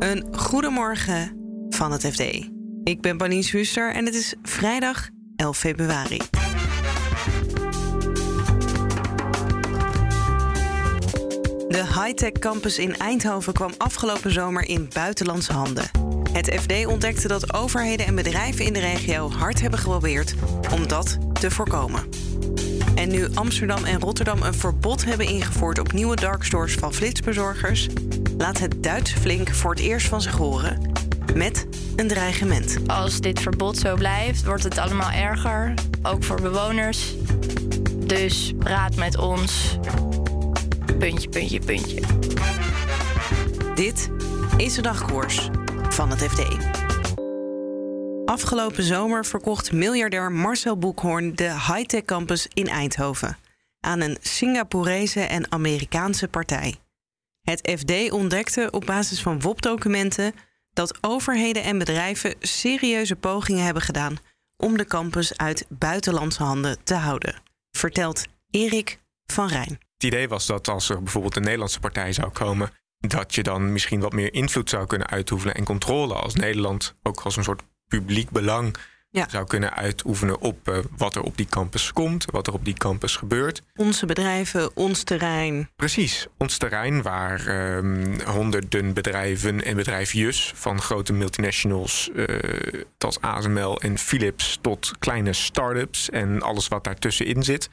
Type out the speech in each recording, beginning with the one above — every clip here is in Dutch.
Een goedemorgen van het FD. Ik ben Pauline Schuster en het is vrijdag 11 februari. De high-tech campus in Eindhoven kwam afgelopen zomer in buitenlandse handen. Het FD ontdekte dat overheden en bedrijven in de regio hard hebben geprobeerd om dat te voorkomen. En nu Amsterdam en Rotterdam een verbod hebben ingevoerd op nieuwe darkstores van flitsbezorgers, laat het Duits flink voor het eerst van zich horen. Met een dreigement. Als dit verbod zo blijft, wordt het allemaal erger, ook voor bewoners. Dus praat met ons. Puntje, puntje, puntje. Dit is de dagkoers van het FD. Afgelopen zomer verkocht miljardair Marcel Boekhoorn de high-tech campus in Eindhoven aan een Singaporese en Amerikaanse partij. Het FD ontdekte op basis van WOP-documenten dat overheden en bedrijven serieuze pogingen hebben gedaan om de campus uit buitenlandse handen te houden, vertelt Erik van Rijn. Het idee was dat als er bijvoorbeeld een Nederlandse partij zou komen, dat je dan misschien wat meer invloed zou kunnen uitoefenen en controle als Nederland ook als een soort publiek belang Ja. zou kunnen uitoefenen op eh, wat er op die campus komt, wat er op die campus gebeurt. Onze bedrijven, ons terrein. Precies, ons terrein waar ehm, honderden bedrijven en bedrijfjes van grote multinationals eh tot ASML en Philips tot kleine start-ups en alles wat daartussenin zit.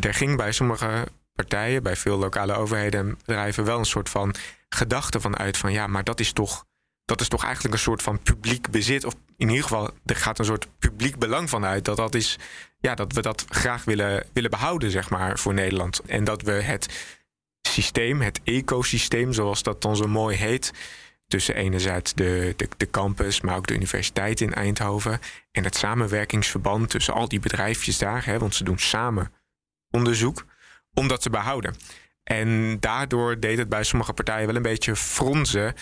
Er ging bij sommige partijen, bij veel lokale overheden en bedrijven wel een soort van gedachte van uit van ja, maar dat is toch, dat is toch eigenlijk een soort van publiek bezit. Of in ieder geval, er gaat een soort publiek belang van uit dat dat is, ja, dat we dat graag willen, willen behouden, zeg maar, voor Nederland. En dat we het systeem, het ecosysteem, zoals dat dan zo mooi heet, tussen enerzijds de, de, de campus, maar ook de universiteit in Eindhoven. En het samenwerkingsverband tussen al die bedrijfjes daar, hè, want ze doen samen onderzoek, om dat te behouden. En daardoor deed het bij sommige partijen wel een beetje fronzen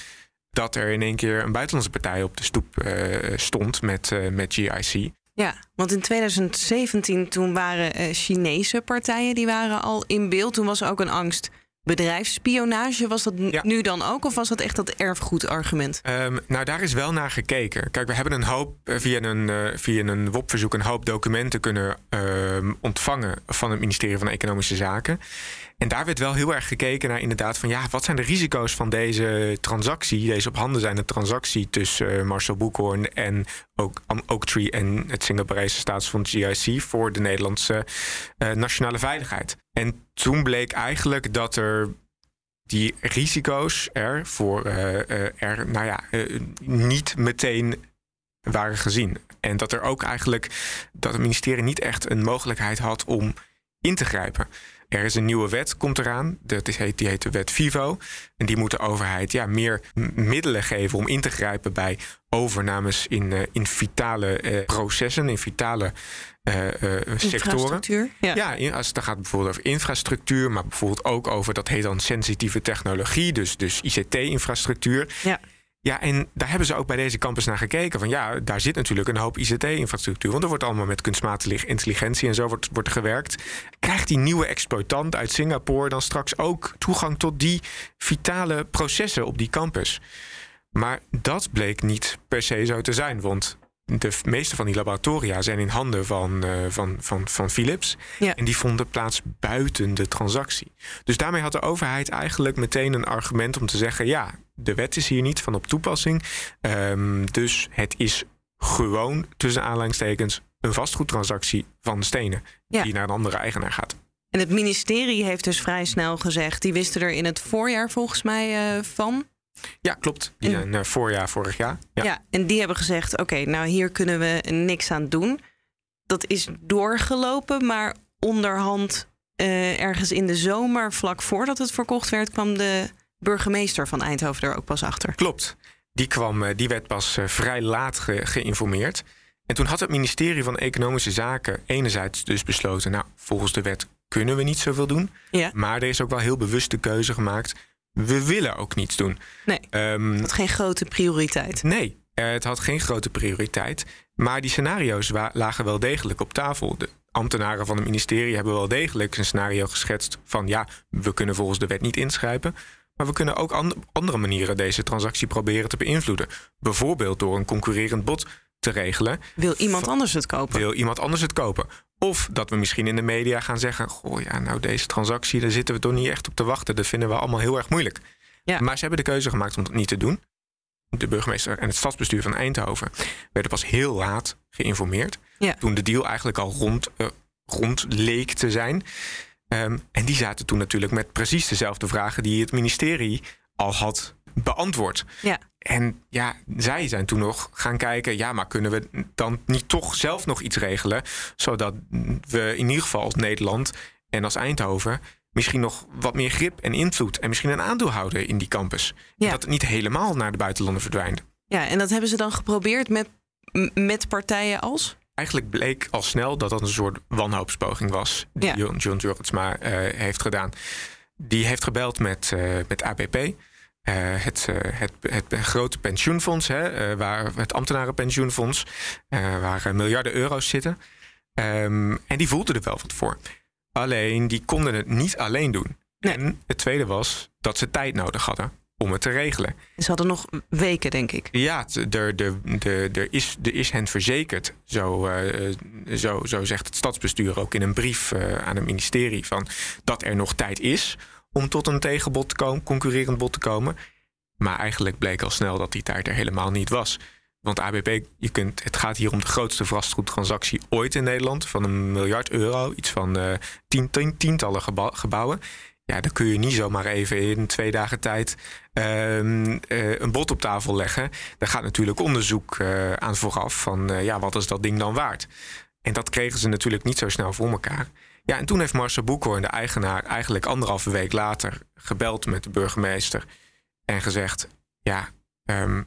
dat er in één keer een buitenlandse partij op de stoep eh, stond met, eh, met GIC. Ja, want in 2017 toen waren eh, Chinese partijen die waren al in beeld. Toen was er ook een angst. Bedrijfsspionage, was dat Ja. nu dan ook? Of was dat echt dat erfgoedargument? Ehm, nou, daar is wel naar gekeken. Kijk, we hebben een hoop via een, via een WOP-verzoek een hoop documenten kunnen ehm, ontvangen van het ministerie van Economische Zaken. En daar werd wel heel erg gekeken naar inderdaad van ja, wat zijn de risico's van deze transactie, deze op handen zijnde transactie tussen eh, Marcel Boekhoorn en ook Am- Oaktree en het Singaporese staatsfonds GIC voor de Nederlandse eh, nationale veiligheid. En toen bleek eigenlijk dat er die risico's er voor eh, er, nou ja, niet meteen waren gezien. En dat er ook eigenlijk dat het ministerie niet echt een mogelijkheid had om in te grijpen. Er is een nieuwe wet, komt eraan. Dat is, heet, die heet de wet Vivo. En die moet de overheid ja, meer middelen geven om in te grijpen bij overnames in, eh, in vitale eh, processen, in vitale eh, sectoren. Infrastructuur? Ja. Ja, in- als het gaat bijvoorbeeld over infrastructuur, maar bijvoorbeeld ook over dat heet dan sensitieve technologie, dus, dus ICT-infrastructuur. Ja. Ja, en daar hebben ze ook bij deze campus naar gekeken. Van ja, daar zit natuurlijk een hoop ICT-infrastructuur. Want er wordt allemaal met kunstmatige intelligentie en zo wordt, wordt er gewerkt. Krijgt die nieuwe exploitant uit Singapore dan straks ook toegang tot die vitale processen op die campus? Maar dat bleek niet per se zo te zijn. Want de meeste van die laboratoria zijn in handen van, eh, van, van, van Philips. Ja. En die vonden plaats buiten de transactie. Dus daarmee had de overheid eigenlijk meteen een argument om te zeggen: ja, de wet is hier niet van op toepassing. Ehm, dus het is gewoon tussen aanleidingstekens een vastgoedtransactie van stenen Ja. die naar een andere eigenaar gaat. En het ministerie heeft dus vrij snel gezegd... die wisten er in het voorjaar volgens mij eh, van. Ja, klopt. Die zijn eh, voorjaar vorig jaar. Ja. Ja. en die hebben gezegd... oké, nou hier kunnen we niks aan doen. Dat is doorgelopen, maar onderhand... eh, ergens in de zomer, vlak voordat het verkocht werd... kwam de burgemeester van Eindhoven er ook pas achter. Klopt. Die, kwam, eh, die werd pas vrij laat ge- geïnformeerd. En toen had het ministerie van Economische Zaken enerzijds dus besloten... nou, volgens de wet kunnen we niet zoveel doen. Ja. Maar er is ook wel heel bewust de keuze gemaakt... we willen ook niets doen. Nee, Ehm, dat geen grote prioriteit. nee, eh, het had geen grote prioriteit. Maar die scenario's lagen wel degelijk op tafel. De ambtenaren van het ministerie hebben wel degelijk een scenario geschetst... van ja, we kunnen volgens de wet niet inschrijven... Maar we kunnen ook an- andere manieren deze transactie proberen te beïnvloeden. Bijvoorbeeld door een concurrerend bod te regelen. Wil iemand anders het kopen? Wil iemand anders het kopen? Of dat we misschien in de media gaan zeggen: Goh, ja, nou, deze transactie, daar zitten we toch niet echt op te wachten. Dat vinden we allemaal heel erg moeilijk. Ja. Maar ze hebben de keuze gemaakt om dat niet te doen. De burgemeester en het stadsbestuur van Eindhoven werden pas heel laat geïnformeerd. Ja. Toen de deal eigenlijk al rond, eh, rond leek te zijn. Ehm, en die zaten toen natuurlijk met precies dezelfde vragen die het ministerie al had beantwoord. Ja. En ja, zij zijn toen nog gaan kijken, ja, maar kunnen we dan niet toch zelf nog iets regelen, zodat we in ieder geval als Nederland en als Eindhoven misschien nog wat meer grip en invloed en misschien een aandeel houden in die campus. Ja. Dat het niet helemaal naar de buitenlanden verdwijnt. Ja, en dat hebben ze dan geprobeerd met, met partijen als? Eigenlijk bleek al snel dat dat een soort wanhoopspoging was die Ja. John Jorritsma eh, heeft gedaan. Die heeft gebeld met, eh, met ABP, het, eh, het, het, grote pensioenfonds, hè, eh, waar, het ambtenarenpensioenfonds, eh, waar eh, miljarden euro's zitten. Ehm, en die voelden er wel wat voor. Alleen die konden het niet alleen doen. Nee. En het tweede was dat ze tijd nodig hadden om het te regelen. Ze hadden nog weken, denk ik. Ja, er, er, er, er, is, er is hen verzekerd, zo, eh, zo, zo zegt het stadsbestuur ook in een brief eh, aan het ministerie, van, dat er nog tijd is om tot een tegenbod te komen, concurrerend bod te komen. Maar eigenlijk bleek al snel dat die tijd er helemaal niet was. Want ABP, je kunt, het gaat hier om de grootste vastgoedtransactie ooit in Nederland. Van een miljard euro, iets van eh, tien, tien- tientallen gebou- gebouwen. Ja, dan kun je niet zomaar even in twee dagen tijd ehm, eh, een bod op tafel leggen. Daar gaat natuurlijk onderzoek eh, aan vooraf van ja, wat is dat ding dan waard? En dat kregen ze natuurlijk niet zo snel voor elkaar. Ja, en toen heeft Marcel Boekhoorn, de eigenaar, eigenlijk anderhalve week later gebeld met de burgemeester en gezegd: Ja, ehm,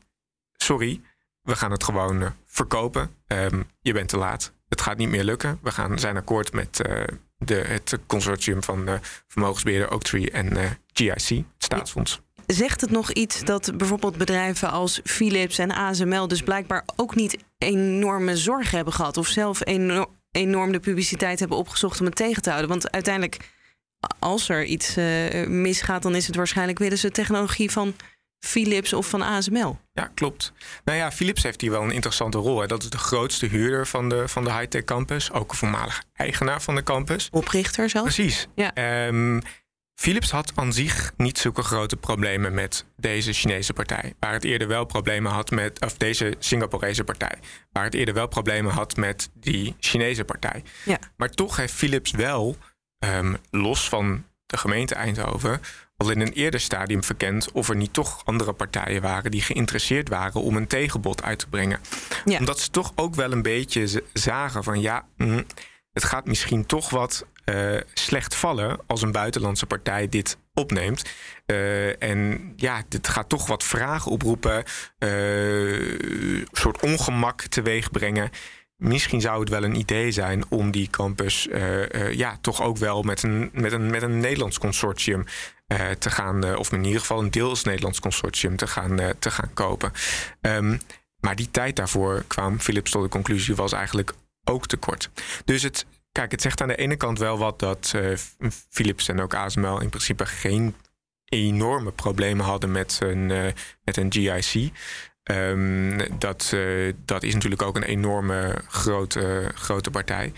sorry, we gaan het gewoon eh, verkopen. Ehm, je bent te laat. Het gaat niet meer lukken. We gaan zijn akkoord met eh, de, het consortium van eh, vermogensbeheerder Oaktree en GIC, het staatsfonds. Zegt het nog iets dat bijvoorbeeld bedrijven als Philips en ASML dus blijkbaar ook niet enorme zorgen hebben gehad of zelf eno- enorm de publiciteit hebben opgezocht om het tegen te houden? Want uiteindelijk, als er iets eh, misgaat, dan is het waarschijnlijk willen ze technologie van Philips of van ASML. Ja, klopt. Nou ja, Philips heeft hier wel een interessante rol. Hè. Dat is de grootste huurder van de, van de high-tech campus. Ook een voormalig eigenaar van de campus. Oprichter zelfs. Precies. Ja. Ehm, Philips had aan zich niet zulke grote problemen met deze Chinese partij. Waar het eerder wel problemen had met, of deze Singaporese partij. Waar het eerder wel problemen had met die Chinese partij. Ja. Maar toch heeft Philips wel, ehm, los van de gemeente Eindhoven, al in een eerder stadium verkend of er niet toch andere partijen waren die geïnteresseerd waren om een tegenbod uit te brengen. Ja. Omdat ze toch ook wel een beetje zagen van ja, mm, het gaat misschien toch wat eh, slecht vallen als een buitenlandse partij dit opneemt. Eh, en ja, dit gaat toch wat vragen oproepen, eh, een soort ongemak teweeg brengen. Misschien zou het wel een idee zijn om die campus eh, eh, ja, toch ook wel met een, met een, met een Nederlands consortium eh, te gaan, eh, of in ieder geval een deels Nederlands consortium te gaan, eh, te gaan kopen. Ehm, maar die tijd daarvoor kwam Philips tot de conclusie was eigenlijk ook te kort. Dus het, kijk, het zegt aan de ene kant wel wat dat eh, Philips en ook ASML in principe geen enorme problemen hadden met een, eh, met een GIC. Ehm, dat, eh, dat is natuurlijk ook een enorme grote, grote partij.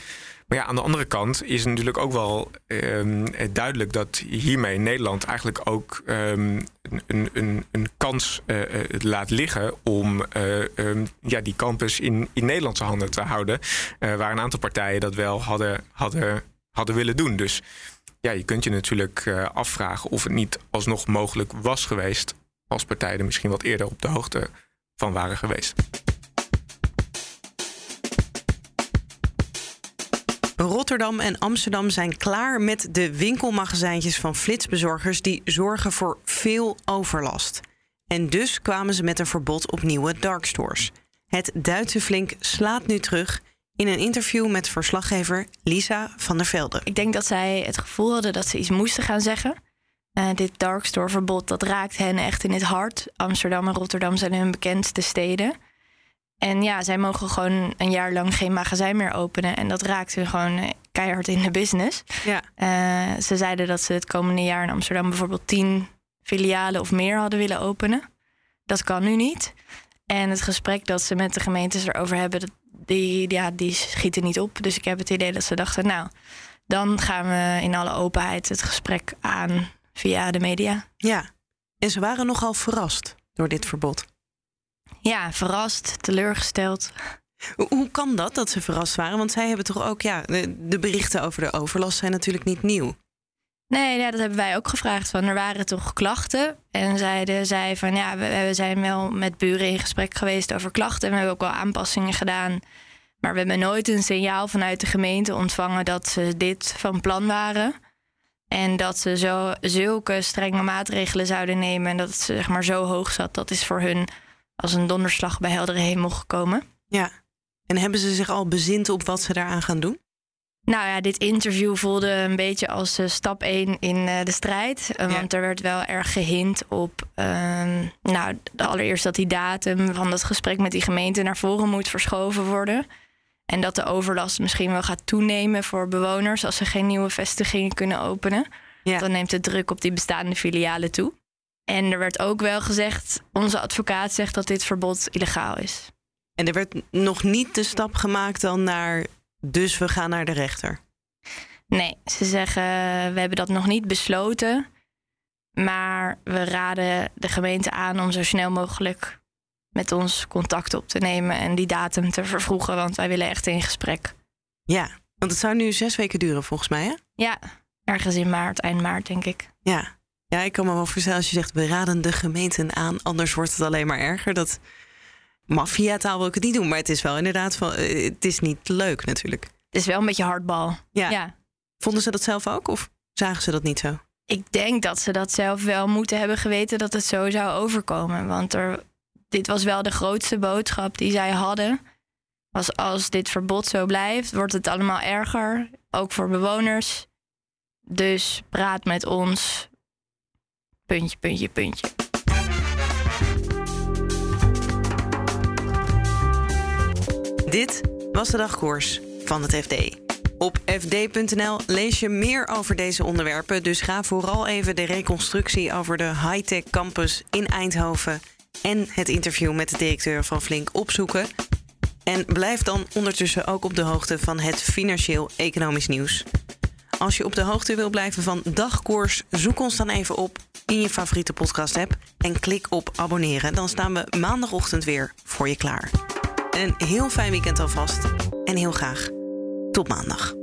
Maar ja, aan de andere kant is natuurlijk ook wel ehm, duidelijk dat hiermee Nederland eigenlijk ook ehm, een, een, een kans eh, eh, laat liggen om eh, ehm, ja, die campus in, in Nederlandse handen te houden. waar een aantal partijen dat wel hadden, hadden, hadden willen doen. Dus ja, je kunt je natuurlijk afvragen of het niet alsnog mogelijk was geweest als partijen er misschien wat eerder op de hoogte van waren geweest. Rotterdam en Amsterdam zijn klaar met de winkelmagazijntjes van flitsbezorgers die zorgen voor veel overlast. En dus kwamen ze met een verbod op nieuwe darkstores. Het Duitse flink slaat nu terug in een interview met verslaggever Lisa van der Velde. Ik denk dat zij het gevoel hadden dat ze iets moesten gaan zeggen. Eh, dit darkstore verbod, dat raakt hen echt in het hart. Amsterdam en Rotterdam zijn hun bekendste steden. En ja, zij mogen gewoon een jaar lang geen magazijn meer openen. En dat raakt hun gewoon eh, keihard in de business. Ja. Eh, ze zeiden dat ze het komende jaar in Amsterdam bijvoorbeeld tien filialen of meer hadden willen openen. Dat kan nu niet. En het gesprek dat ze met de gemeentes erover hebben, die, ja, die schieten niet op. Dus ik heb het idee dat ze dachten, nou, dan gaan we in alle openheid het gesprek aan via de media. Ja, en ze waren nogal verrast door dit verbod. Ja, verrast, teleurgesteld. Hoe kan dat, dat ze verrast waren? Want zij hebben toch ook, ja, de, berichten over de overlast zijn natuurlijk niet nieuw. Nee, ja, dat hebben wij ook gevraagd. Van, er waren toch klachten. En zeiden zij van ja, we, we zijn wel met buren in gesprek geweest over klachten. En we hebben ook wel aanpassingen gedaan. Maar we hebben nooit een signaal vanuit de gemeente ontvangen dat ze dit van plan waren. En dat ze zo, zulke strenge maatregelen zouden nemen. En dat het zeg maar zo hoog zat. Dat is voor hun als een donderslag bij heldere hemel gekomen. Ja. En hebben ze zich al bezind op wat ze daaraan gaan doen? Nou ja, dit interview voelde een beetje als uh, stap 1 in uh, de strijd. Uh, ja. Want er werd wel erg gehint op. Ehm, nou, allereerst dat die datum van dat gesprek met die gemeente naar voren moet verschoven worden. En dat de overlast misschien wel gaat toenemen voor bewoners als ze geen nieuwe vestigingen kunnen openen. Ja. Dan neemt de druk op die bestaande filialen toe. En er werd ook wel gezegd, onze advocaat zegt dat dit verbod illegaal is. En er werd nog niet de stap gemaakt dan naar, dus we gaan naar de rechter? Nee, ze zeggen, we hebben dat nog niet besloten. Maar we raden de gemeente aan om zo snel mogelijk met ons contact op te nemen en die datum te vervroegen, want wij willen echt in gesprek. Ja, want het zou nu zes weken duren volgens mij, hè? Ja, ergens in maart, eind maart, denk ik. Ja, ja ik kan me wel voorstellen als je zegt, we raden de gemeenten aan, anders wordt het alleen maar erger. Dat maffia-taal wil ik het niet doen, maar het is wel inderdaad van, eh, het is niet leuk natuurlijk. Het is wel een beetje hardbal. Ja. ja. Vonden ze dat zelf ook of zagen ze dat niet zo? Ik denk dat ze dat zelf wel moeten hebben geweten dat het zo zou overkomen. Want er dit was wel de grootste boodschap die zij hadden. Was als dit verbod zo blijft, wordt het allemaal erger. Ook voor bewoners. Dus praat met ons. Puntje, puntje, puntje. Dit was de dagkoers van het FD. Op fd.nl lees je meer over deze onderwerpen. Dus ga vooral even de reconstructie over de high-tech campus in Eindhoven en het interview met de directeur van Flink opzoeken. En blijf dan ondertussen ook op de hoogte van het financieel-economisch nieuws. Als je op de hoogte wil blijven van dagkoers, zoek ons dan even op in je favoriete podcast-app en klik op abonneren. Dan staan we maandagochtend weer voor je klaar. Een heel fijn weekend alvast en heel graag tot maandag.